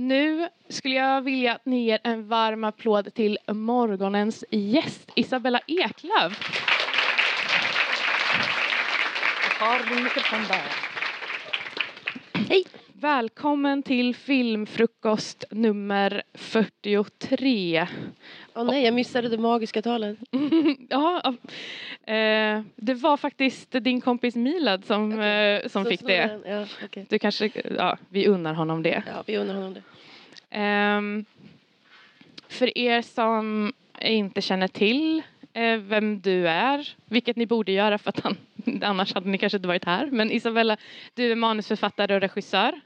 Nu skulle jag vilja att ni ger en varm applåd till morgonens gäst Isabella Eklöf. Har din mikrofon där. Hej! Välkommen till filmfrukost nummer 43. Åh nej, jag missade det magiska talet. ja, eh, det var faktiskt din kompis Milad som, Okej. eh, som Så fick det. Ja, okej. Du kanske, ja, vi unnar honom det. ja, vi undrar honom det. Ehm, för er som inte känner till eh, vem du är, vilket ni borde göra för att han, annars hade ni kanske inte varit här. Men Isabella, du är manusförfattare och regissör.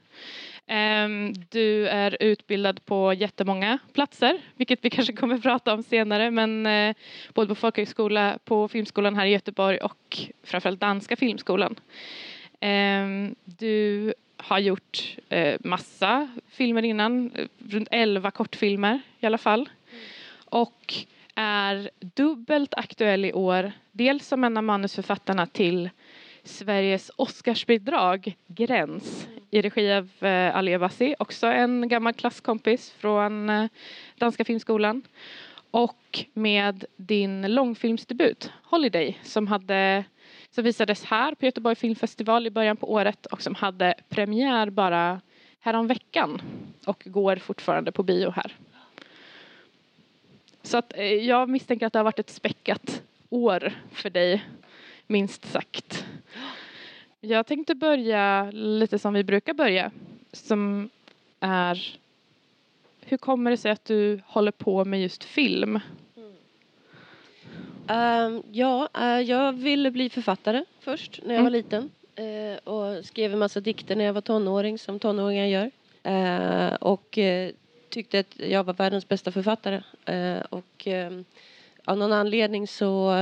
Ehm, du är utbildad på jättemånga platser, vilket vi kanske kommer prata om senare. Men eh, både på folkhögskola, på Filmskolan här i Göteborg och framförallt Danska Filmskolan. Ehm, du har gjort eh, massa filmer innan, eh, runt 11 kortfilmer i alla fall. Och är dubbelt aktuell i år, dels som en av manusförfattarna till Sveriges Oscarsbidrag Gräns i regi av eh, Ali Abassi, också en gammal klasskompis från eh, Danska Filmskolan. Och med din långfilmsdebut Holiday som hade som visades här på Göteborg Filmfestival i början på året och som hade premiär bara häromveckan och går fortfarande på bio här. Så att eh, jag misstänker att det har varit ett späckat år för dig, minst sagt. Jag tänkte börja lite som vi brukar börja, som är hur kommer det sig att du håller på med just film? Ehm, ja, eh, jag ville bli författare först när jag Mm. var liten. Eh, och skrev en massa dikter när jag var tonåring, som tonåringar gör. Eh, och tyckte att jag var världens bästa författare. Och ehm, av någon anledning så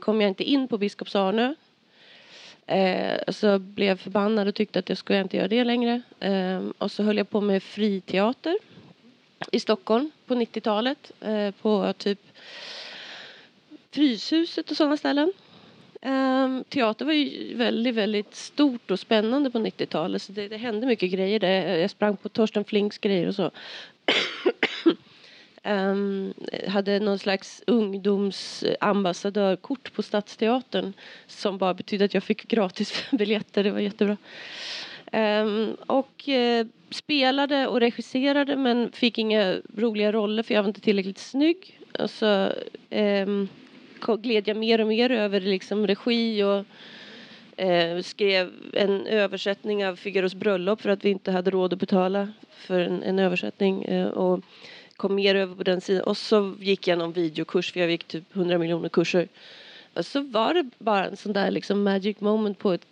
kom jag inte in på Biskops-Arnö. Eh, så blev jag förbannad och tyckte att jag skulle inte göra det längre. Eh, och så höll jag på med friteater i Stockholm på 90-talet. Eh, på typ Fryshuset och sådana ställen. Ehm, teater var ju väldigt, väldigt stort och spännande på 90-talet så det, det hände mycket grejer där. Jag sprang på Torsten Flinks grejer och så um, hade någon slags ungdomsambassadörkort på Stadsteatern som bara betydde att jag fick gratis biljetter. Det var jättebra. Um, och uh, spelade och regisserade men fick inga roliga roller för jag var inte tillräckligt snygg. Och så um, gled jag mer och mer över liksom regi och uh, skrev en översättning av Figaros bröllop för att vi inte hade råd att betala för en, en översättning. Uh, och kom mer över på den sidan. Och så gick jag någon videokurs för jag gick typ 100 miljoner kurser. Och så var det bara en sån där liksom magic moment på ett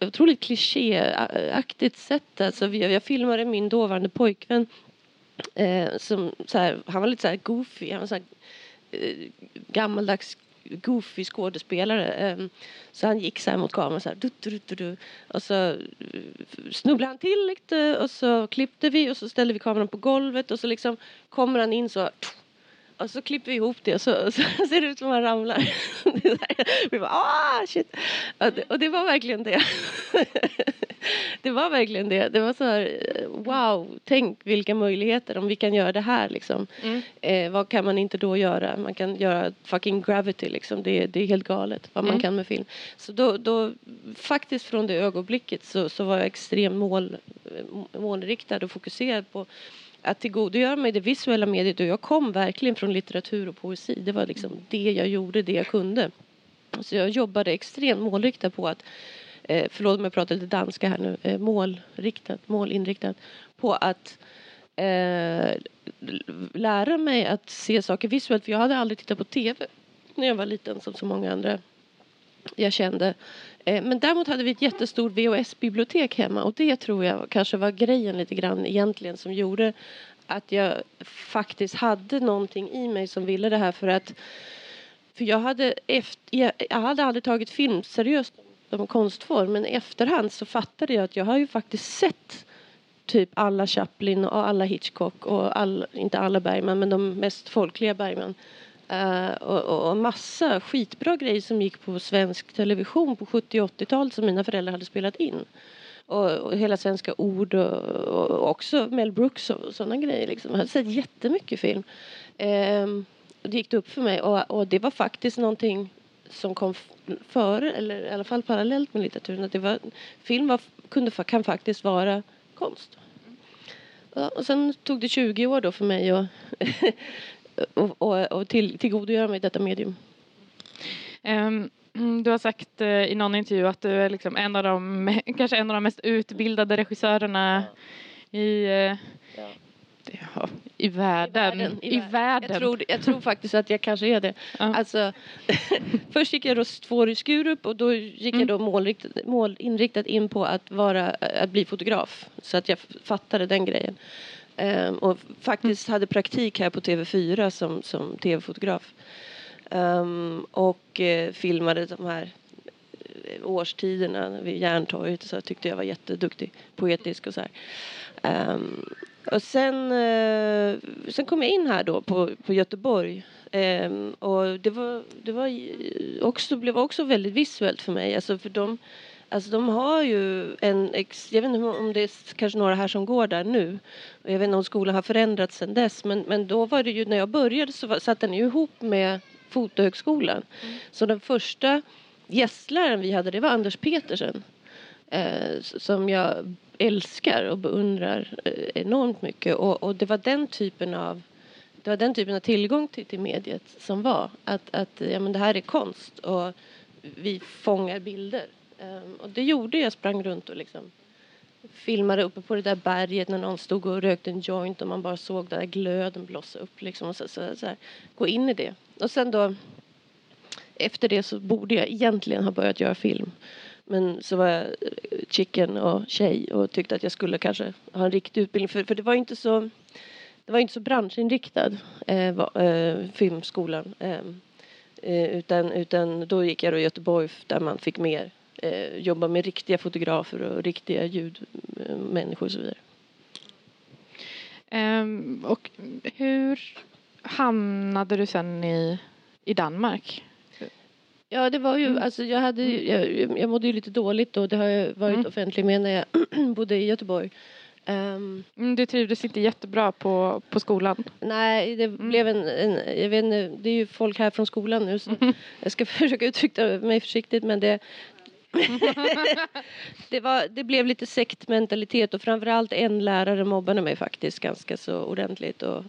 otroligt klichéaktigt sätt. Alltså, jag, jag filmade min dåvarande pojkvän. Eh, som, så här, han var lite så här goofy. Han var så här, eh, gammaldags goofy skådespelare. Ehm, så han gick så här mot kameran så här. Du, du, du, du, och så eh, snubblade han till lite och så klippte vi och så ställde vi kameran på golvet och så liksom kommer han in så och så klipper vi ihop det och så, och så ser det ut som att han ramlar. Vi bara ah shit. Och det, och det var verkligen det. Det var verkligen det. Det var så här wow, tänk vilka möjligheter om vi kan göra det här liksom. Mm. Eh, vad kan man inte då göra? Man kan göra fucking gravity liksom. Det, det är helt galet vad man Mm. kan med film. Så då, då faktiskt från det ögonblicket så, så var jag extremt mål, eh, målriktad och fokuserad på att tillgodogöra mig det visuella mediet och jag kom verkligen från litteratur och poesi. Det var liksom det jag gjorde, det jag kunde. Så jag jobbade extremt målriktat på att, eh, förlåt om jag pratar lite danska här nu, eh, målriktat, målinriktat på att eh, lära mig att se saker visuellt. För jag hade aldrig tittat på tv när jag var liten som så många andra jag kände. Eh, Men däremot hade vi ett jättestort VHS-bibliotek hemma. Och det tror jag kanske var grejen lite grann egentligen som gjorde att jag faktiskt hade någonting i mig som ville det här. För att för jag hade, efter, jag hade aldrig tagit film seriöst som konstform men i efterhand så fattade jag att jag har ju faktiskt sett typ alla Chaplin och alla Hitchcock och all, inte alla Bergman men de mest folkliga Bergman. Uh, och, och, och massa skitbra grejer som gick på svensk television på 70 och 80-talet som mina föräldrar hade spelat in. och, och hela svenska ord och, och också Mel Brooks och sådana grejer. Liksom. Jag hade sett jättemycket film. Ehm, och det gick upp för mig och, och det var faktiskt någonting som kom före, eller i alla fall parallellt med litteraturen. Att det var, film var, kunde, kan faktiskt vara konst. Ja, och sen tog det 20 år då för mig att och, och, och till, tillgodogöra mig detta medium. Mm, du har sagt eh, i någon intervju att du är liksom en av de, kanske en av de mest utbildade regissörerna i, eh, Ja. Ja, i världen. I världen. Jag, tror, jag tror faktiskt att jag kanske är det. Ja. Alltså, först gick jag röst två i Skurup och då gick Mm. jag då målriktat, målinriktat in på att, vara, att bli fotograf. Så att jag fattade den grejen. Ehm, och faktiskt hade praktik här på TV4 som, som tv-fotograf. Ehm, och eh, filmade de här eh, årstiderna vid Järntorget. Så tyckte jag var jätteduktig, poetisk och så här. Ehm, och sen, eh, sen kom jag in här då på, på Göteborg. Ehm, och det var, det var också, blev också väldigt visuellt för mig. Alltså för de, alltså de har ju en, ex, jag vet inte om det är kanske några här som går där nu. Och jag vet inte om skolan har förändrats sedan dess. Men, men då var det ju, när jag började så var, satt den ju ihop med Fotohögskolan. Så den första gästläraren vi hade det var Anders Petersen. Eh, som jag älskar och beundrar eh, enormt mycket. Och, och det var den typen av det var den typen av tillgång till, till mediet som var. Att, att ja, men det här är konst och vi fångar bilder. Ehm, och det gjorde jag. sprang runt och liksom filmade uppe på det där berget när någon stod och rökte en joint och man bara såg den där glöden blossa upp. Liksom, och så, så, så här, gå in i det. Och sen då efter det så borde jag egentligen ha börjat göra film. Men så var jag eh, chicken och tjej och tyckte att jag skulle kanske ha en riktig utbildning. För, för det var inte så det var inte så branschinriktad eh, va, eh, filmskolan. Ehm, eh, utan, utan då gick jag då i Göteborg där man fick mer eh, jobba med riktiga fotografer och riktiga ljudmänniskor eh, och så vidare. Um, och hur hamnade du sen i, i Danmark? Ja, det var ju, Mm. alltså jag hade ju- jag, jag mådde ju lite dåligt och det har jag varit Mm. offentlig med när jag bodde i Göteborg. Mm, Du trivdes inte jättebra på, på skolan. nej, det blev en, en, jag vet inte, det är ju folk här från skolan nu så jag ska försöka uttrycka mig försiktigt men det det, var, det blev lite sektmentalitet och framförallt en lärare mobbade mig faktiskt ganska så ordentligt och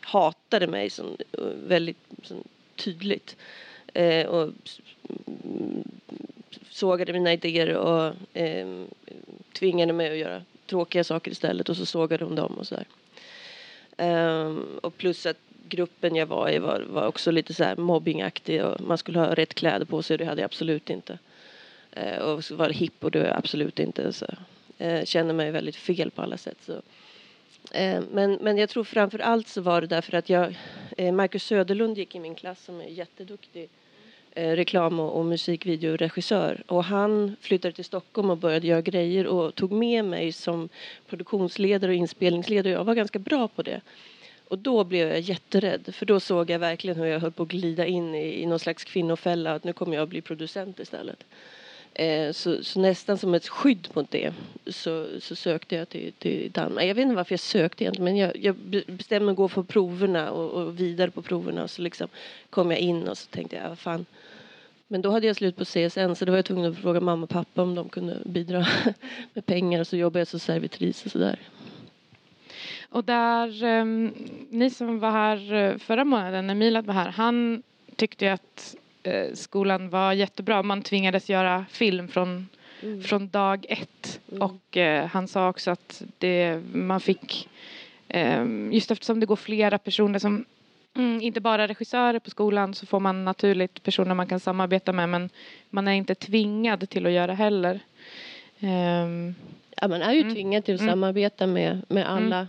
hatade mig som, väldigt som, tydligt. Eh, och sågade mina idéer och eh, tvingade mig att göra tråkiga saker istället och så sågade de dem och sådär. där. Ehm, och plus att gruppen jag var i var, var också lite så här mobbingaktig och man skulle ha rätt kläder på sig och det hade jag absolut inte. Eh, och så var det hipp och det var jag absolut inte. Så, eh, känner mig väldigt fel på alla sätt. Så. Eh, men, men jag tror framför allt så var det därför att jag, eh, Marcus Söderlund gick i min klass som är jätteduktig eh, Eh, reklam och, och musikvideoregissör. Och han flyttade till Stockholm och började göra grejer och tog med mig som produktionsledare och inspelningsledare. Jag var ganska bra på det. Och då blev jag jätterädd för då såg jag verkligen hur jag höll på att glida in i, i någon slags kvinnofälla att nu kommer jag att bli producent istället. Eh, så, så nästan som ett skydd mot det så, så sökte jag till, till Danmark. Jag vet inte varför jag sökte egentligen men jag, jag bestämde mig att gå på proverna och, och vidare på proverna och så liksom kom jag in och så tänkte jag, vad fan. Men då hade jag slut på CSN så då var jag tvungen att fråga mamma och pappa om de kunde bidra med pengar och så jobbade jag som servitris och sådär. Och där, ehm, ni som var här eh, förra månaden när Milad var här, han tyckte ju att eh, skolan var jättebra. Man tvingades göra film från, från dag ett. Mm. Och eh, han sa också att det, man fick, ehm, just eftersom det går flera personer som Mm, inte bara regissörer på skolan så får man naturligt personer man kan samarbeta med men man är inte tvingad till att göra heller. Ehm, Ja, man är ju Mm. tvingad till att Mm. samarbeta med, med alla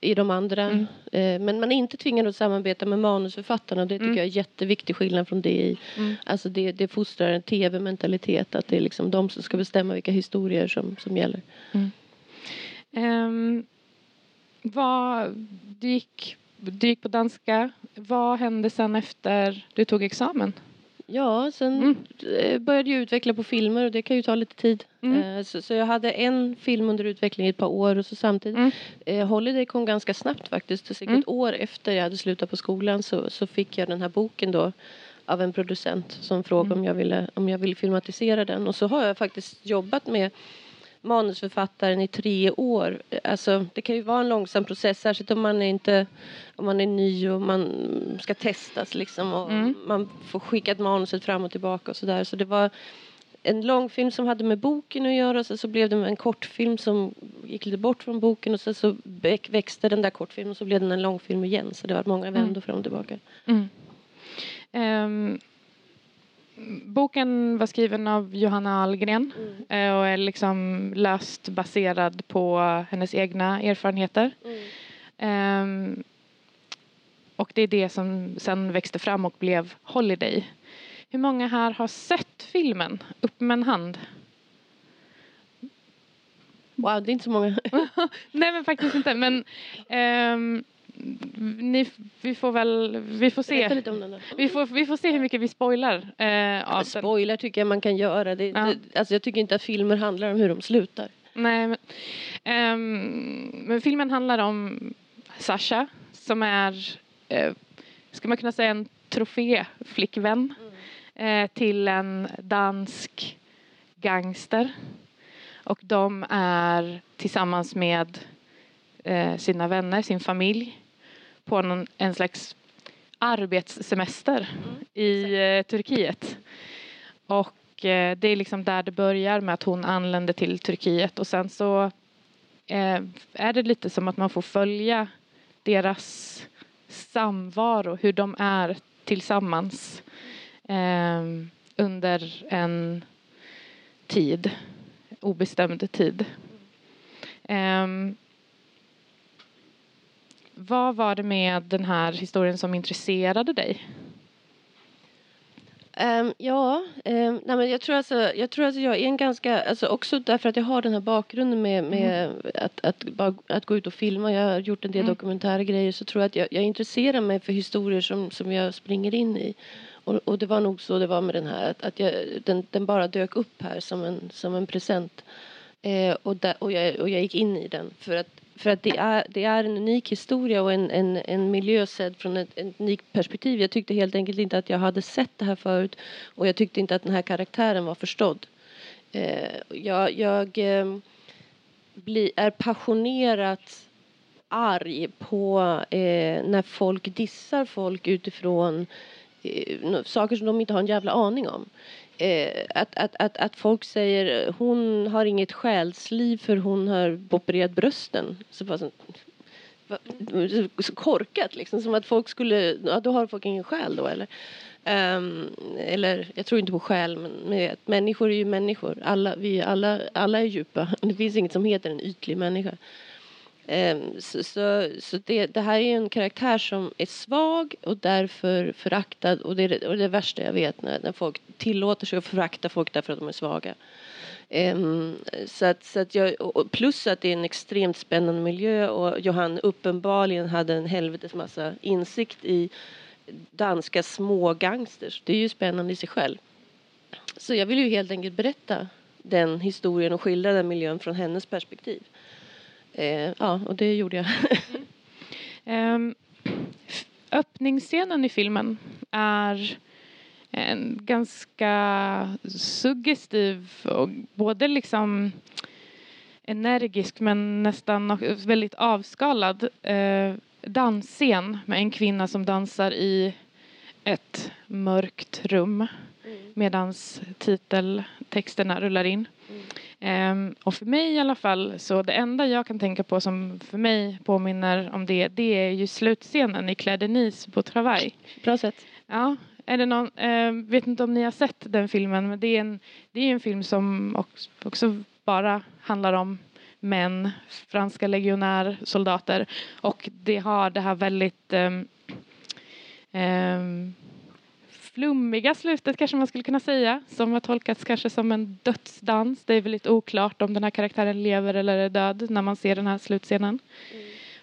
i de andra. Mm. Eh, men man är inte tvingad att samarbeta med manusförfattarna. och Det tycker Mm. jag är jätteviktig skillnad från det i. Mm. Alltså det, det fostrar en tv-mentalitet. Att det är liksom de som ska bestämma vilka historier som, som gäller. Ehm, vad, du, gick, du gick på danska. Vad hände sen efter du tog examen? Ja, sen Mm. eh, började jag utveckla på filmer och det kan ju ta lite tid. Mm. Eh, Så, så jag hade en film under utveckling i ett par år och så samtidigt Mm. eh, Holiday kom ganska snabbt faktiskt. Cirka Mm. ett år efter jag hade slutat på skolan så, så fick jag den här boken då av en producent som frågade Mm. om, jag ville, om jag ville filmatisera den. Och så har jag faktiskt jobbat med manusförfattaren i tre år. Alltså, det kan ju vara en långsam process, särskilt om man är, inte, om man är ny och man ska testas liksom. Och Mm. Man får skicka ett manuset fram och tillbaka och sådär. Så det var en långfilm som hade med boken att göra. Så, så blev det en kortfilm som gick lite bort från boken och sen så väx- växte den där kortfilmen och så blev den en långfilm igen. Så det var många Mm. vändor fram och tillbaka. Mm. Ehm, boken var skriven av Johanna Ahlgren eh, och är liksom löst baserad på hennes egna erfarenheter. Ehm, och det är det som sen växte fram och blev Holiday. Hur många här har sett filmen? Upp med en hand. Wow, det är inte så många. Nej men faktiskt inte men ehm, ni, vi får väl, vi får se. lite om den då. Vi får, vi får se hur mycket vi spoilar eh. Spoiler tycker jag man kan göra. Det, Ja. det, alltså jag tycker inte att filmer handlar om hur de slutar. Nej, men, ehm, men filmen handlar om Sasha som är, eh, ska man kunna säga en troféflickvän eh, till en dansk gangster. Och de är tillsammans med eh, sina vänner, sin familj på någon, en slags arbetssemester i eh, Turkiet. Och eh, det är liksom där det börjar med att hon anländer till Turkiet och sen så eh, är det lite som att man får följa deras samvaro, hur de är tillsammans eh, under en tid, obestämd tid. Ehm, vad var det med den här historien som intresserade dig? Ehm, ja, ehm, nej men jag tror alltså, jag tror alltså jag är en ganska, alltså också därför att jag har den här bakgrunden med, med att, att, bara, att gå ut och filma. Jag har gjort en del Mm. dokumentära grejer så tror jag att jag, jag intresserar mig för historier som, som jag springer in i. Och, och det var nog så det var med den här, att, att jag, den, den bara dök upp här som en, som en present. Eh, och, där, och, jag, och jag gick in i den för att, för att det, är, det är en unik historia och en, en, en miljö sedd från ett, ett unikt perspektiv. Jag tyckte helt enkelt inte att jag hade sett det här förut och jag tyckte inte att den här karaktären var förstådd. Eh, jag jag eh, bli, är passionerat arg på eh, när folk dissar folk utifrån eh, saker som de inte har en jävla aning om. Eh, att, att, att, att folk säger hon har inget själsliv för hon har opererat brösten. Så bara så, så korkat liksom, som att folk skulle, ja då har folk ingen själ då eller? Um, eller jag tror inte på själ men men människor är ju människor. Alla, vi alla, alla är djupa. Det finns inget som heter en ytlig människa. Ehm, så så, så det, det här är ju en karaktär som är svag och därför föraktad och det är det, och det, värsta jag vet när, när folk tillåter sig att förakta folk därför att de är svaga. Um, så att, så att jag, plus att det är en extremt spännande miljö och Johan uppenbarligen hade en helvetes massa insikt i danska smågangsters. Det är ju spännande i sig själv. Så jag vill ju helt enkelt berätta den historien och skildra den miljön från hennes perspektiv. Eh, ja, och det gjorde jag. Um, öppningsscenen i filmen är en ganska suggestiv och både liksom energisk men nästan väldigt avskalad eh, dansscen med en kvinna som dansar i ett mörkt rum medan titeltexterna rullar in. Ehm, och för mig i alla fall, så det enda jag kan tänka på som för mig påminner om det, det är ju slutscenen i Claire Denise på Travail. Bra sätt. Ja, är det någon, eh, vet inte om ni har sett den filmen, men det är en, det är en film som också, också bara handlar om män, franska legionärsoldater och det har det här väldigt ehm, ehm, flummiga slutet kanske man skulle kunna säga som har tolkats kanske som en dödsdans. Det är väldigt oklart om den här karaktären lever eller är död när man ser den här slutscenen.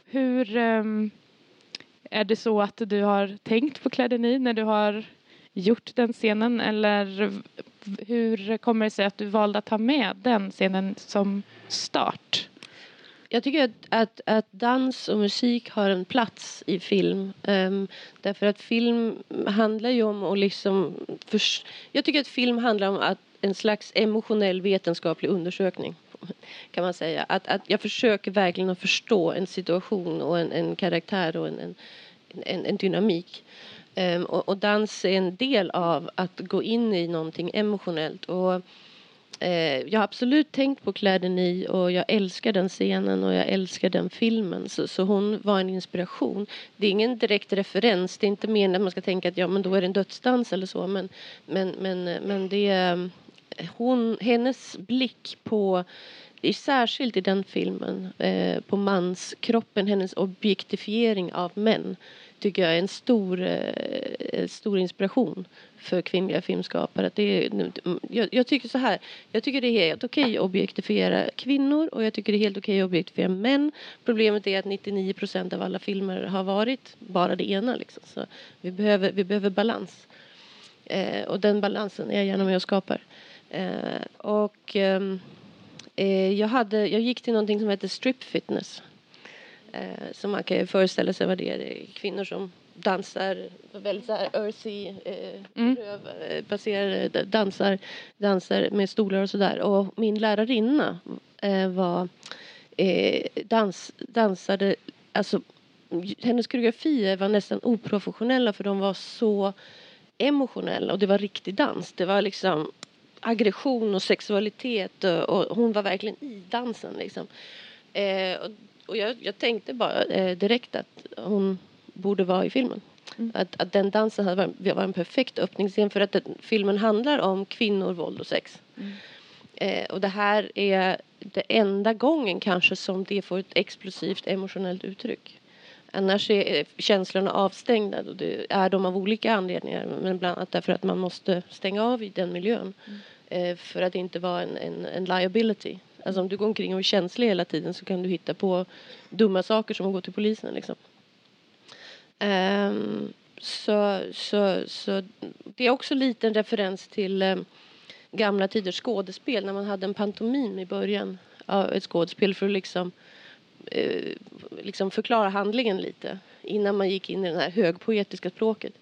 Hur ehm, är det så att du har tänkt på Denis när du har gjort den scenen eller hur kommer det sig att du valde att ta med den scenen som start? Jag tycker att, att, att dans och musik har en plats i film. Um, därför att film handlar ju om att liksom... Förs- jag tycker att film handlar om att en slags emotionell vetenskaplig undersökning. Kan man säga. Att, att jag försöker verkligen att förstå en situation och en, en karaktär och en, en, en, en dynamik. Um, och, och dans är en del av att gå in i någonting emotionellt. Och Eh, jag har absolut tänkt på Claire Denis och jag älskar den scenen och jag älskar den filmen. Så, så hon var en inspiration. Det är ingen direkt referens. Det är inte meningen att man ska tänka att ja, men då är det en dödsdans eller så. Men, men, men, eh, men det är eh, hon, hennes blick på det är särskilt i den filmen eh, på manskroppen, hennes objektifiering av män tycker jag är en stor, eh, eh stor inspiration för kvinnliga filmskapare. Det är, jag, jag tycker så här, jag tycker det är helt okej att objektifiera kvinnor och jag tycker det är helt okej att objektifiera män. Problemet är att 99 procent av alla filmer har varit bara det ena. Liksom. Så vi, behöver, vi behöver balans. Eh, och den balansen är jag gärna med och skapar. Eh, och ehm, eh, jag, hade, jag gick till någonting som heter strip fitness. Eh, så man kan ju föreställa sig vad det är. Det är kvinnor som dansar väldigt så här earthy, eh, Mm. röv, eh, dansar, dansar med stolar och sådär. Och min lärarinna eh, var eh, dans, dansade, alltså hennes koreografier var nästan oprofessionella för de var så emotionella och det var riktig dans. Det var liksom aggression och sexualitet och, och hon var verkligen i dansen liksom. Eh, och och jag, jag tänkte bara eh, direkt att hon borde vara i filmen. Mm. Att, att den dansen hade varit, var en perfekt öppningsscen för att den, filmen handlar om kvinnor, våld och sex. Mm. Eh, och det här är det enda gången kanske som det får ett explosivt emotionellt uttryck. Annars är eh, känslorna avstängda och det är de av olika anledningar. Men bland annat därför att man måste stänga av i den miljön. Eh, för att inte vara en, en, en liability. Alltså om du går omkring och är känslig hela tiden så kan du hitta på dumma saker som att gå till polisen liksom. Um, så, så, så det är också lite en referens till um, gamla tiders skådespel när man hade en pantomim i början av ett skådespel för att liksom, uh, liksom förklara handlingen lite innan man gick in i det här högpoetiska språket.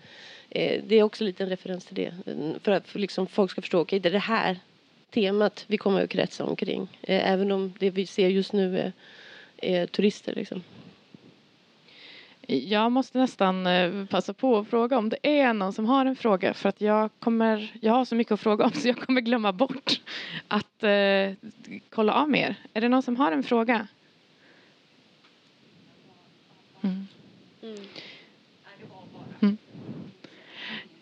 Uh, det är också lite en referens till det. För att för liksom folk ska förstå, okej det är det här temat vi kommer att kretsa omkring. Uh, även om det vi ser just nu är, är turister liksom. Jag måste nästan eh, passa på att fråga om det är någon som har en fråga för att jag kommer, jag har så mycket att fråga om så jag kommer glömma bort att eh, kolla av med er. Är det någon som har en fråga? Mm. Mm.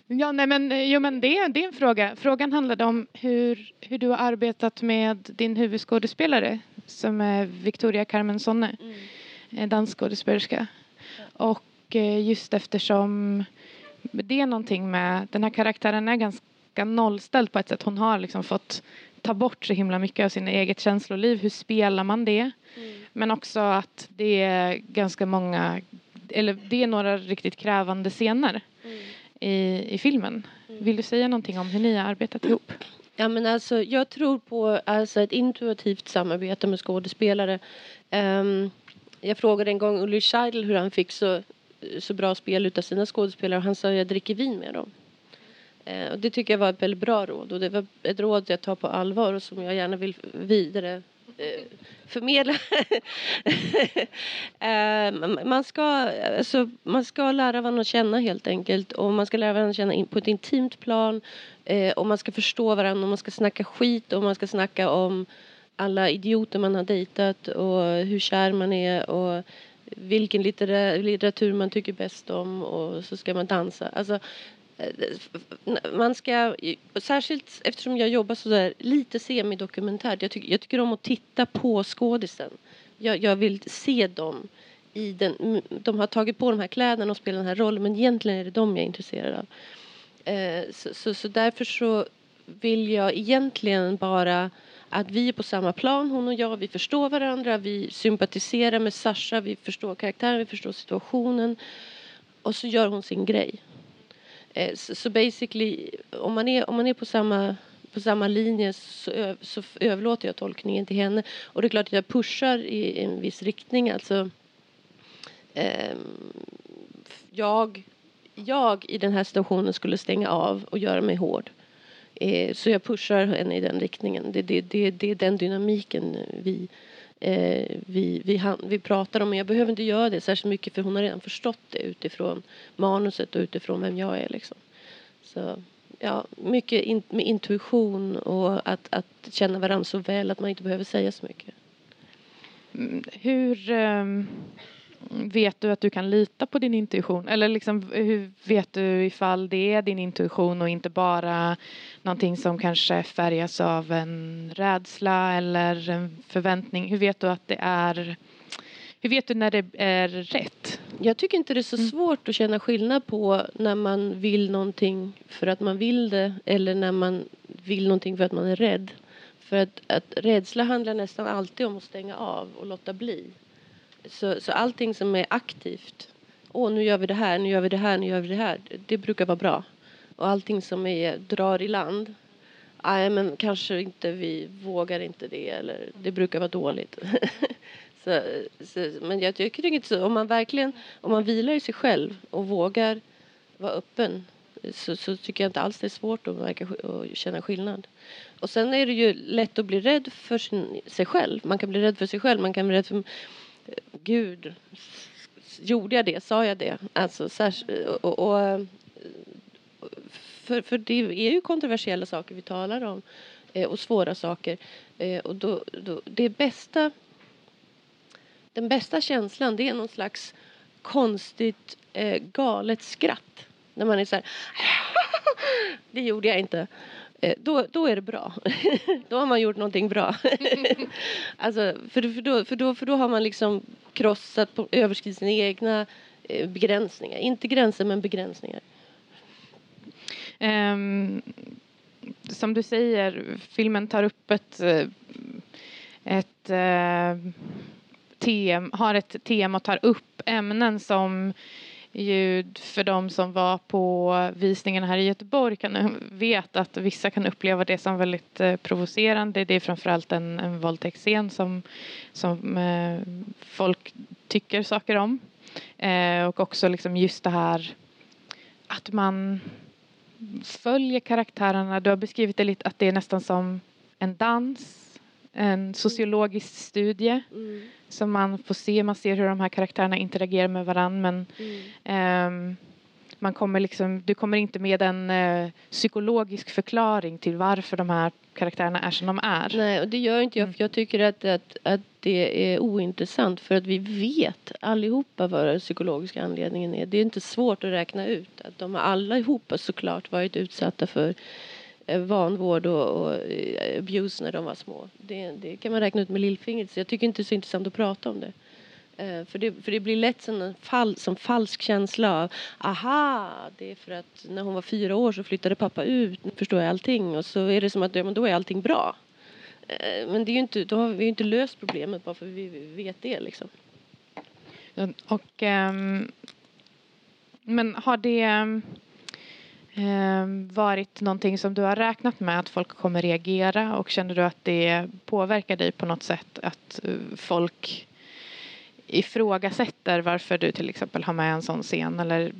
Ja, nej men, eh, jo, men det, det är en fråga. Frågan handlade om hur, hur du har arbetat med din huvudskådespelare som är Victoria Carmen Sonne, mm. dansskådespelerska. Och eh, just eftersom det är någonting med, den här karaktären är ganska nollställd på ett sätt. Hon har liksom fått ta bort så himla mycket av sin eget känsloliv. Hur spelar man det? Mm. Men också att det är ganska många, eller det är några riktigt krävande scener Mm. i, i filmen. Vill du säga någonting om hur ni har arbetat ihop? Ja, men alltså, jag tror på alltså, ett intuitivt samarbete med skådespelare. Ehm, jag frågade en gång Ulrich Scheidel hur han fick så, så bra spel utav sina skådespelare och han sa jag dricker vin med dem. Eh, och det tycker jag var ett väldigt bra råd och det var ett råd jag tar på allvar och som jag gärna vill vidare eh, förmedla. eh, man, ska, alltså, man ska lära varandra att känna helt enkelt och man ska lära varandra att känna in, på ett intimt plan eh, och man ska förstå varandra och man ska snacka skit och man ska snacka om alla idioter man har dejtat och hur kär man är och vilken litteratur man tycker bäst om och så ska man dansa. Alltså, eh, man ska, särskilt eftersom jag jobbar så där lite semidokumentärt. Jag, tycker- jag tycker om att titta på skådisen. Jag, jag vill se dem i den, de har tagit på de här kläderna och spelar den här rollen men egentligen är det dem jag är intresserad av. Eh, så, så, så därför så vill jag egentligen bara att vi är på samma plan, hon och jag. Vi förstår varandra, vi sympatiserar med Sasha, vi förstår karaktären, vi förstår situationen. Och så gör hon sin grej. Eh, så, så basically, om man är, om man är på samma på samma linje så, så överlåter jag tolkningen till henne. Och det är klart att jag pushar i en viss riktning. Alltså, eh, jag, jag i den här situationen skulle stänga av och göra mig hård. Eh, så jag pushar henne i den riktningen. Det, det, det, det är den dynamiken vi, eh, vi, vi, vi pratar om. Men jag behöver inte göra det särskilt mycket för hon har redan förstått det utifrån manuset och utifrån vem jag är. Liksom. Så ja, mycket in, med intuition och att, att känna varandra så väl att man inte behöver säga så mycket. Mm, hur um, vet du att du kan lita på din intuition? Eller liksom, hur vet du ifall det är din intuition och inte bara någonting som kanske färgas av en rädsla eller en förväntning? Hur vet du att det är hur vet du när det är rätt? Jag tycker inte det är så mm. svårt att känna skillnad på när man vill någonting för att man vill det eller när man vill någonting för att man är rädd. För att, att rädsla handlar nästan alltid om att stänga av och låta bli. Så, så allting som är aktivt, åh nu gör vi det här, nu gör vi det här, nu gör vi det här, det brukar vara bra. Och allting som är drar i land, nej men kanske inte vi vågar inte det eller det brukar vara dåligt. Så, så, men jag tycker inte så. Om man verkligen om man vilar i sig själv och vågar vara öppen så, så tycker jag inte alls det är svårt att, verka, att känna skillnad. Och sen är det ju lätt att bli rädd för sin, sig själv. Man kan bli rädd för sig själv. Man kan bli rädd för Gud, gjorde jag det? Sa jag det? Alltså, och, och, för, för det är ju kontroversiella saker vi talar om eh, och svåra saker. Eh, och då, då, det bästa den bästa känslan det är någon slags konstigt eh, galet skratt. När man är så här, det gjorde jag inte. Eh, då, då är det bra. då har man gjort någonting bra. alltså, för, för, då, för, då, för då har man liksom krossat, överskridit sina egna eh, begränsningar. Inte gränser, men begränsningar. Um, som du säger, filmen tar upp ett, eh, ett uh tem, har ett tema och tar upp ämnen som ljud för de som var på visningen här i Göteborg kan vet att vissa kan uppleva det som väldigt eh, provocerande. Det är framförallt en, en våldtäktsscen som, som eh, folk tycker saker om. Eh, och också liksom just det här att man följer karaktärerna. Du har beskrivit det lite att det är nästan som en dans en sociologisk studie mm. som man får se. Man ser hur de här karaktärerna interagerar med varandra men mm. um, man kommer liksom, du kommer inte med en uh, psykologisk förklaring till varför de här karaktärerna är som de är. Nej, och det gör inte jag mm. för jag tycker att, att, att det är ointressant för att vi vet allihopa vad den psykologiska anledningen är. Det är inte svårt att räkna ut att de har allihopa såklart varit utsatta för Eh, vanvård och, och eh, abuse när de var små. Det, det, kan man räkna ut med lillfingret. Så jag tycker inte det är så intressant att prata om det. Uh, för, det för det blir lätt som en fal, som falsk känsla av aha, det är för att när hon var fyra år så flyttade pappa ut, nu förstår jag allting och så är det som att ja, men då är allting bra. Uh, men det är ju inte, då har vi ju inte löst problemet bara för att vi vet det liksom. Och um, men har det Ehm, Ehm, varit någonting som du har räknat med att folk kommer reagera och känner du att det påverkar dig på något sätt att eh, folk ifrågasätter varför du till exempel har med en sån scen eller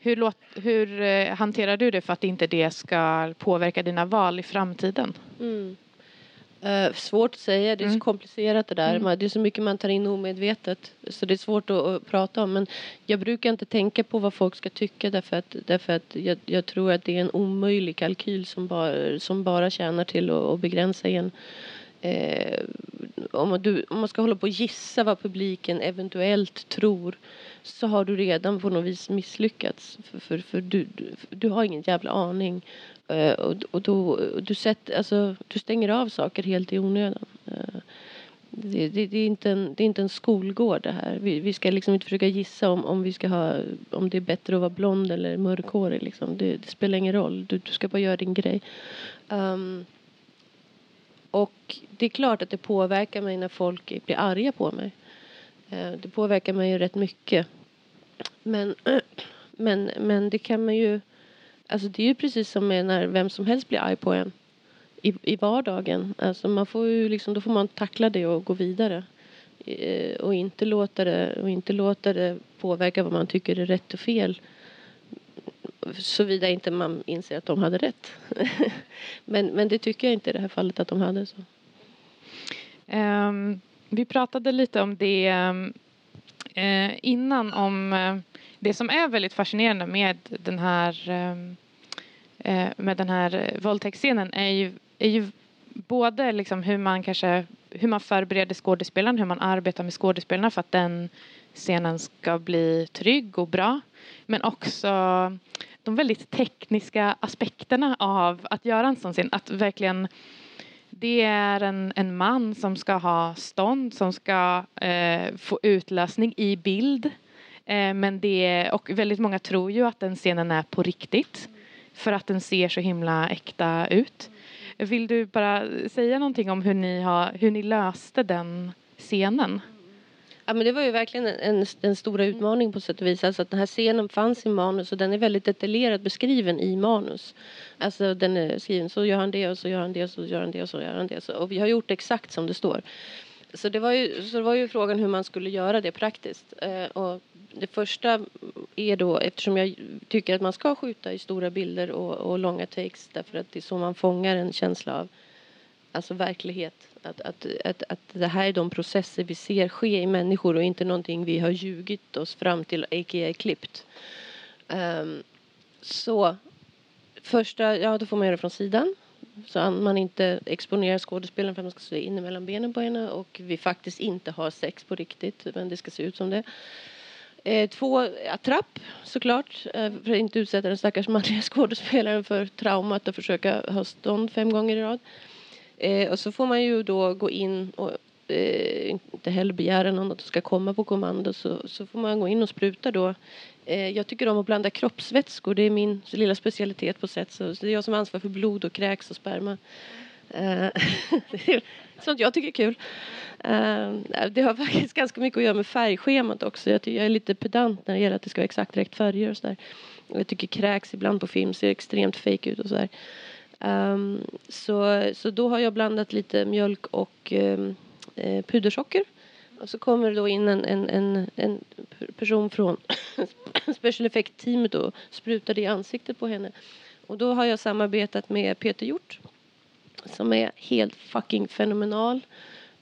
hur, låt, hur eh, hanterar du det för att inte det ska påverka dina val i framtiden? Mm. Uh, svårt att säga, det är så mm. komplicerat det där. Mm. Det är så mycket man tar in omedvetet. Så det är svårt att, att, prata om. Men jag brukar inte tänka på vad folk ska tycka därför att, därför att jag, jag tror att det är en omöjlig kalkyl som bara, som bara tjänar till att, att begränsa en. Eh, om, du, om man ska hålla på och gissa vad publiken eventuellt tror så har du redan på något vis misslyckats. För, för, för du, du, du har ingen jävla aning Eh, och, och då, du, sätter, alltså, du stänger av saker helt i onödan. Eh, det, det, det, är inte en, det är inte en skolgård det här. Vi, vi ska liksom inte försöka gissa om, om, vi ska ha, om det är bättre att vara blond eller mörkhårig. Liksom. Det, det spelar ingen roll. Du, du ska bara göra din grej. Um, och det är klart att det påverkar mig när folk blir arga på mig. Uh, det påverkar mig rätt mycket. Men, men, men det kan man ju alltså det är ju precis som med när vem som helst blir arg på en i, i vardagen. Alltså man får ju liksom, då får man tackla det och gå vidare. E, och inte låta det, och inte låta det påverka vad man tycker är rätt och fel. Såvida inte man inser att de hade rätt. men, men det tycker jag inte i det här fallet att de hade. Så. Um, vi pratade lite om det uh, innan om uh, det som är väldigt fascinerande med den här ehm, eh, med den här våldtäktsscenen är ju, är ju både liksom hur man kanske hur man förbereder skådespelaren, hur man arbetar med skådespelarna för att den scenen ska bli trygg och bra. Men också de väldigt tekniska aspekterna av att göra en sån scen. Att verkligen det är en, en man som ska ha stånd, som ska eh, få utlösning i bild. Eh, men det, och väldigt många tror ju att den scenen är på riktigt. För att den ser så himla äkta ut. Vill du bara säga någonting om hur ni, har, hur ni löste den scenen? Ja, men det var ju verkligen en, en stora utmaning på sätt och vis. Alltså att den här scenen fanns i manus och den är väldigt detaljerat beskriven i manus. Alltså den är skriven så gör han det och så gör han det och så gör han det och så gör han det. Och vi har gjort exakt som det står. Så det var ju, så det var ju frågan hur man skulle göra det praktiskt. Eh, och det första är då, eftersom jag tycker att man ska skjuta i stora bilder och, och långa takes därför att det är så man fångar en känsla av alltså verklighet. Att, att, att, att det här är de processer vi ser ske i människor och inte någonting vi har ljugit oss fram till, a.k.a. klippt. Um, så första, ja då får man göra det från sidan. Så att man inte exponerar skådespelaren för att man ska se in mellan benen på henne och vi faktiskt inte har sex på riktigt men det ska se ut som det. Eh, två attrapp såklart eh, för att inte utsätta den stackars manliga skådespelaren för traumat att försöka ha stånd fem gånger i rad. Eh, och så får man ju då gå in och eh, inte heller begära någon att ska komma på kommando så, så får man gå in och spruta då. Eh, jag tycker om att blanda kroppsvätskor, det är min lilla specialitet på sätt. Så, det är jag som ansvarar för blod och kräks och sperma. Eh, sånt jag tycker är kul. Eh, det har faktiskt ganska mycket att göra med färgschemat också. Jag, jag är lite pedant när det gäller att det ska vara exakt rätt färger och sådär. Jag tycker kräks ibland på film ser extremt fake ut och sådär. Ehm, så, så då har jag blandat lite mjölk och ehm, pudersocker. Och så kommer det då in en, en, en, en person från special effect-teamet och sprutar det i ansiktet på henne. Och då har jag samarbetat med Peter Hjort som är helt fucking fenomenal.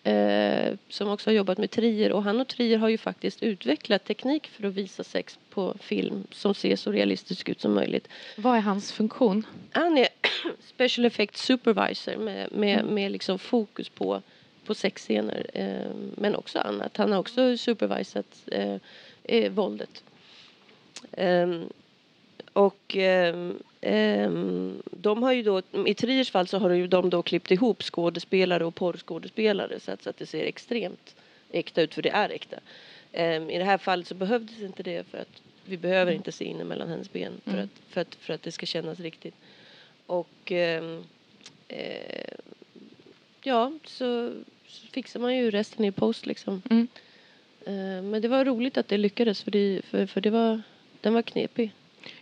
Eh, som också har jobbat med Trier och han och Trier har ju faktiskt utvecklat teknik för att visa sex på film som ser så realistisk ut som möjligt. Vad är hans funktion? Han är special effects supervisor med, med, med liksom fokus på, på sexscener eh, men också annat. Han har också supervisat eh, eh våldet. Ehm, och ehm, ehm, de har ju då, i Triers fall så har ju de då klippt ihop skådespelare och porrskådespelare så att, så att det ser extremt äkta ut, för det är äkta. I det här fallet så behövdes inte det för att vi behöver inte se in mellan hennes ben för, mm. att, för, att, för att det ska kännas riktigt. Och uh, ja, så fixar man ju resten i post liksom. Mm. Uh, men det var roligt att det lyckades för det, för, för det var, den var knepig.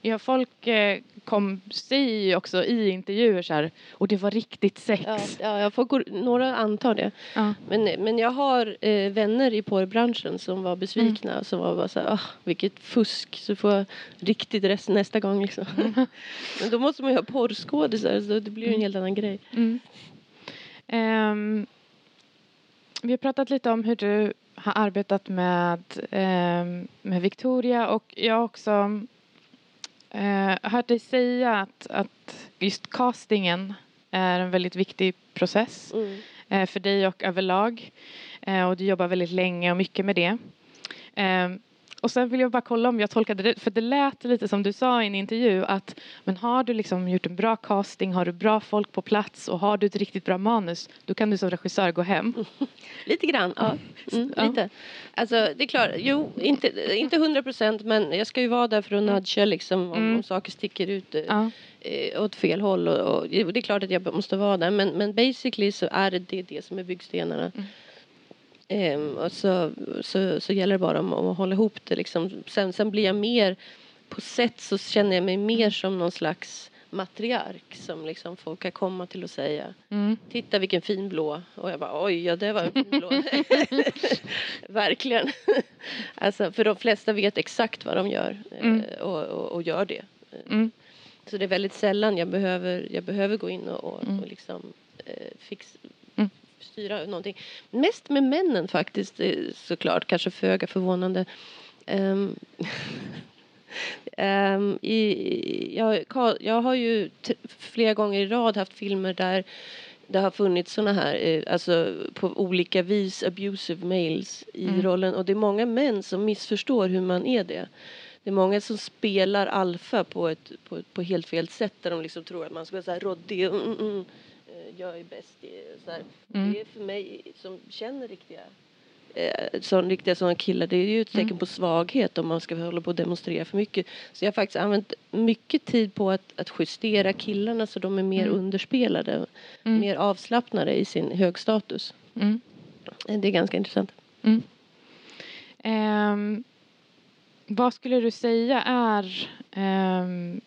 Ja, folk eh, kom, säger också i intervjuer så här, och det var riktigt sex. Ja, ja jag får, några antar det. Ja. Men, men jag har eh, vänner i porrbranschen som var besvikna mm. som var bara så här, oh, vilket fusk, så får jag riktigt rest nästa gång liksom. Mm. men då måste man ju ha porrskådisar så det blir ju en mm. helt annan grej. Um, vi har pratat lite om hur du har arbetat med, um, med Victoria och jag har också eh, hört dig säga att, att just castingen är en väldigt viktig process mm. eh, för dig och överlag. Eh, och du jobbar väldigt länge och mycket med det. Och sen vill jag bara kolla om jag tolkade det, för det lät lite som du sa i en intervju att men har du liksom gjort en bra casting, har du bra folk på plats och har du ett riktigt bra manus, då kan du som regissör gå hem. lite grann, ja. Mm, ja. Lite. Alltså det är klart, jo, inte, inte hundra procent men jag ska ju vara där för att nudga liksom om, mm. om saker sticker ut eh, ja. eh, åt fel håll och, och, det är klart att jag måste vara där men, men basically så är det det, det som är byggstenarna. Mm. Um, och så, så, så gäller det bara om, om att hålla ihop det liksom. Sen, sen blir jag mer på sätt så känner jag mig mer som någon slags matriark som liksom folk kan komma till och säga Mm. Titta vilken fin blå. Och jag bara oj, ja det var en fin blå. Verkligen. alltså för de flesta vet exakt vad de gör eh, Mm. och, och, och gör det. Mm. Så det är väldigt sällan jag behöver, jag behöver gå in och, och, Mm. och liksom eh, fix, Mm. Styra någonting. Mest med männen faktiskt eh, såklart, kanske föga förvånande. Ehm, ehm, i, jag, jag har ju flera gånger i rad haft filmer där det har funnits såna här, eh, alltså på olika vis abusive males i Mm. rollen och det är många män som missförstår hur man är det. Det är många som spelar alfa på ett på, på helt fel sätt där de liksom tror att man ska vara så här råddig mm, mm, jag är bäst. i- Så. Mm. Det är för mig som känner riktiga eh, sån, riktiga sådana killar, det är ju ett tecken Mm. på svaghet om man ska hålla på och demonstrera för mycket. Så jag har faktiskt använt mycket tid på att, att justera killarna så de är mer Mm. underspelade, Mm. mer avslappnade i sin högstatus. Mm. Eh, Det är ganska intressant. Ehm, vad skulle du säga är ehm,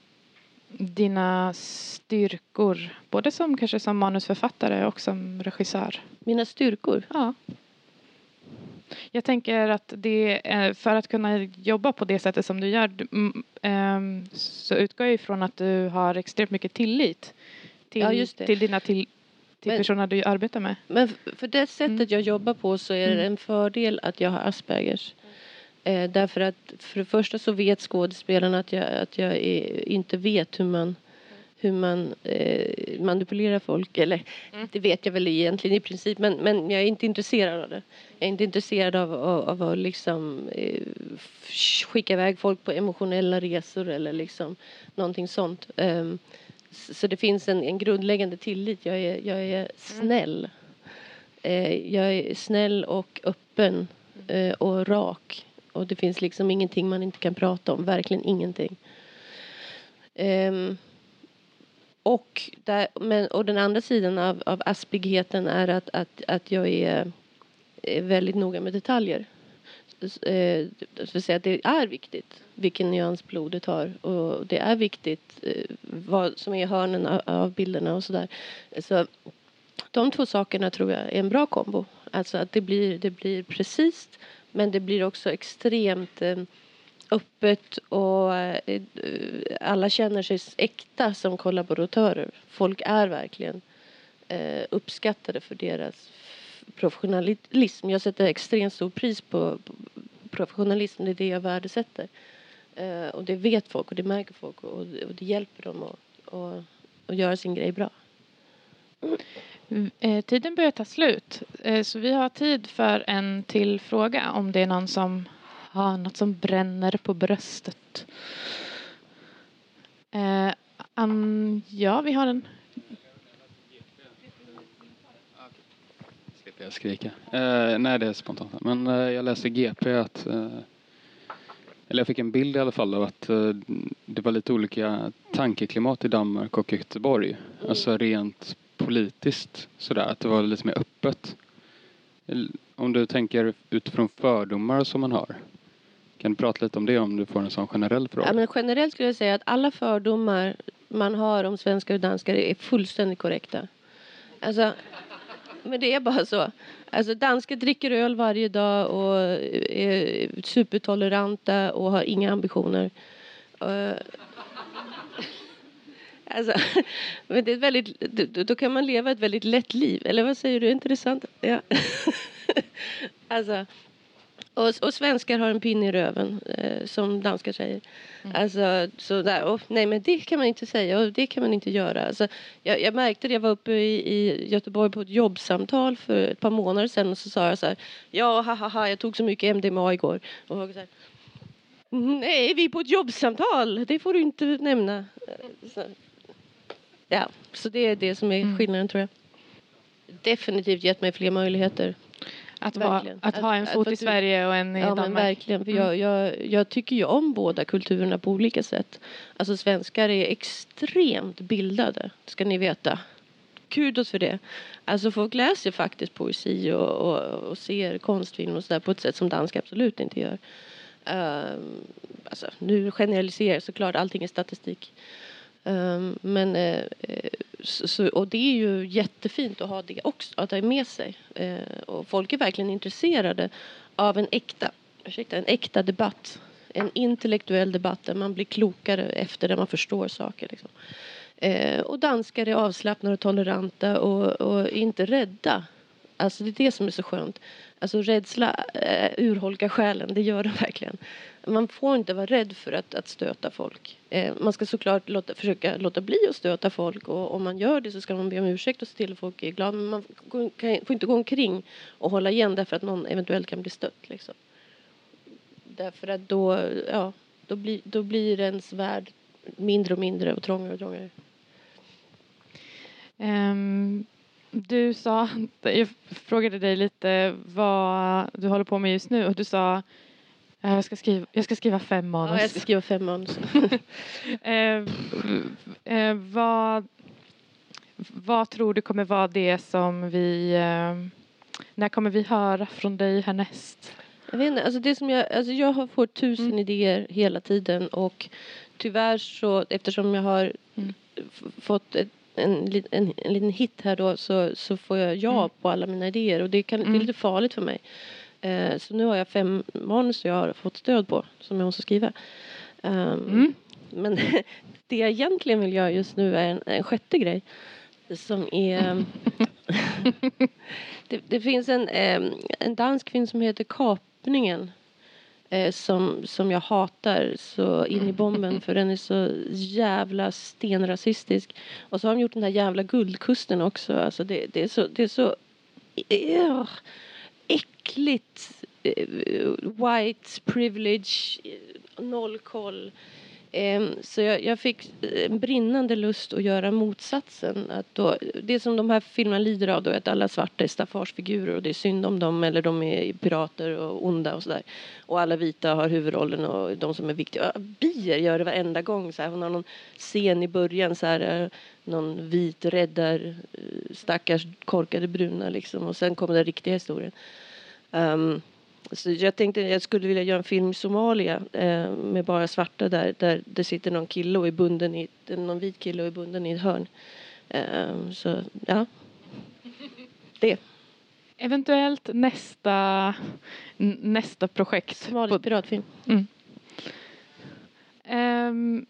dina styrkor, både som kanske som manusförfattare och som regissör? Mina styrkor? Ja. Jag tänker att det är, för att kunna jobba på det sättet som du gör ehm, så utgår jag ifrån att du har extremt mycket tillit till, Ja, till dina till, till Men- personer du arbetar med. Men för det sättet Mm. jag jobbar på så är det Mm. en fördel att jag har Aspergers. Eh, därför att för det första så vet skådespelarna att jag, att jag är, inte vet hur man, hur man eh, manipulerar folk. Eller Mm. det vet jag väl egentligen i princip men, men jag är inte intresserad av det. Jag är inte intresserad av, av, av att liksom eh, skicka iväg folk på emotionella resor eller liksom någonting sånt. S- så det finns en, en grundläggande tillit. Jag är, jag är snäll. Eh, jag är snäll och öppen eh, och rak. Och det finns liksom ingenting man inte kan prata om. Verkligen ingenting. Um, och, där, men, och den andra sidan av, av aspigheten är att, att, att jag är, är väldigt noga med detaljer. Eh, det vill säga att det är viktigt vilken nyans blodet har och det är viktigt eh, vad som är hörnen av, av bilderna och sådär. Så de två sakerna tror jag är en bra kombo. Alltså att det blir, det blir precis men det blir också extremt eh, öppet och eh, alla känner sig äkta som kollaboratörer. Folk är verkligen eh, uppskattade för deras professionalism. Jag sätter extremt stor pris på, professionalism. Det är det jag värdesätter. Och det vet folk och det märker folk och, och det hjälper dem att, att, att göra sin grej bra. Mm, eh, tiden börjar ta slut. Eh, så vi har tid för en till fråga om det är någon som har något som bränner på bröstet. Eh, um, ja, vi har en. Slipper jag skrika. Eh, nej, det är spontant. Men eh, jag läste GP att... Eh, eller jag fick en bild i alla fall av att det var lite olika tankeklimat i Danmark och Göteborg. Alltså rent politiskt sådär. Att det var lite mer öppet. Om du tänker utifrån fördomar som man har. Kan du prata lite om det om du får en sån generell fråga? Ja, men generellt skulle jag säga att alla fördomar man har om svenskar och danskar är fullständigt korrekta. Alltså, men det är bara så. Alltså danskar dricker öl varje dag och är supertoleranta och har inga ambitioner. Eh, Alltså, men det är väldigt, då, då kan man leva ett väldigt lätt liv. Eller vad säger du? Intressant? Ja. alltså, och, och svenskar har en pinne i röven, eh, som danskar säger. Alltså, så där, och, nej men det kan man inte säga och det kan man inte göra. Alltså, jag, jag märkte det, jag var uppe i, i Göteborg på ett jobbsamtal för ett par månader sedan och så sa jag så här, ja ha ha ha jag tog så mycket MDMA igår. Och så här, nej vi är på ett jobbsamtal, det får du inte nämna. Så, ja, så det är det som är Mm. skillnaden tror jag. Definitivt gett mig fler möjligheter. Att, vara, att ha en fot att i Sverige och en i Ja men Danmark. verkligen. För Mm. jag, jag, jag tycker ju om båda kulturerna på olika sätt. Alltså svenskar är extremt bildade, ska ni veta. Kudos för det. Alltså folk läser faktiskt poesi och, och, och ser konstfilm och sådär på ett sätt som danskar absolut inte gör. Um, alltså, nu generaliserar jag såklart, allting är statistik. Ehm, men, eh, eh, så, och det är ju jättefint att ha det också, att ha med sig. Eh, och folk är verkligen intresserade av en äkta, ursäkta, en äkta debatt. En intellektuell debatt där man blir klokare efter det man förstår saker. Liksom. Och danskar är avslappnade och toleranta och, och inte rädda. Alltså det är det som är så skönt. Alltså rädsla urholkar själen, det gör den verkligen. Man får inte vara rädd för att, att stöta folk. Eh, man ska såklart låta, försöka låta bli att stöta folk och om man gör det så ska man be om ursäkt och se till att folk är glada. Men man får, kan, får inte gå omkring och hålla igen därför att någon eventuellt kan bli stött. Liksom. Därför att då, ja, då, blir, då blir ens värld mindre och mindre och trångare och trångare. Um, du sa, jag frågade dig lite vad du håller på med just nu och du sa jag ska skriva, jag ska skriva fem manus. Ja, jag ska skriva fem manus. eh, eh, vad, vad tror du kommer vara det som vi... Eh, när kommer vi höra från dig härnäst? Jag vet inte, alltså det som jag, alltså jag har fått tusen mm. idéer hela tiden och tyvärr så eftersom jag har mm. fått ett en, en, en liten hit här då så, så får jag ja mm. på alla mina idéer och det, kan, det är mm. lite farligt för mig. Eh, så nu har jag fem manus jag har fått stöd på som jag måste skriva. Um, mm. Men det jag egentligen vill göra just nu är en, en sjätte grej som är det, det, finns en, en dansk film som heter Kapningen eh, som, som jag hatar så in i bomben för den är så jävla stenrasistisk. Och så har de gjort den där jävla Guldkusten också. Alltså det, det är så, det är så uh, äckligt. Eh, white privilege, eh, noll koll. Ehm, så jag, jag, fick eh, en brinnande lust att göra motsatsen. Att då, det som de här filmerna lider av då är att alla svarta är staffarsfigurer och det är synd om dem eller de är pirater och onda och sådär. Och alla vita har huvudrollen och de som är viktiga. Bier gör det varenda gång. Så här. Hon har någon scen i början så här, eh, någon vit räddar eh, stackars korkade bruna liksom och sen kommer den riktiga historien. Um, så jag tänkte jag skulle vilja göra en film i Somalia eh, med bara svarta där, där det sitter någon kille och är bunden i, någon vit kille och är bunden i ett hörn. Eh, så ja, det. Eventuellt nästa, nästa projekt. Somalisk piratfilm. Mm. Um,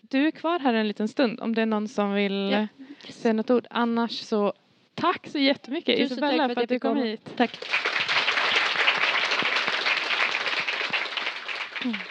du är kvar här en liten stund om det är någon som vill ja. säga något ord. Annars så tack så jättemycket Tusen Isabella för att, för att du kom hit. Tack. Mm.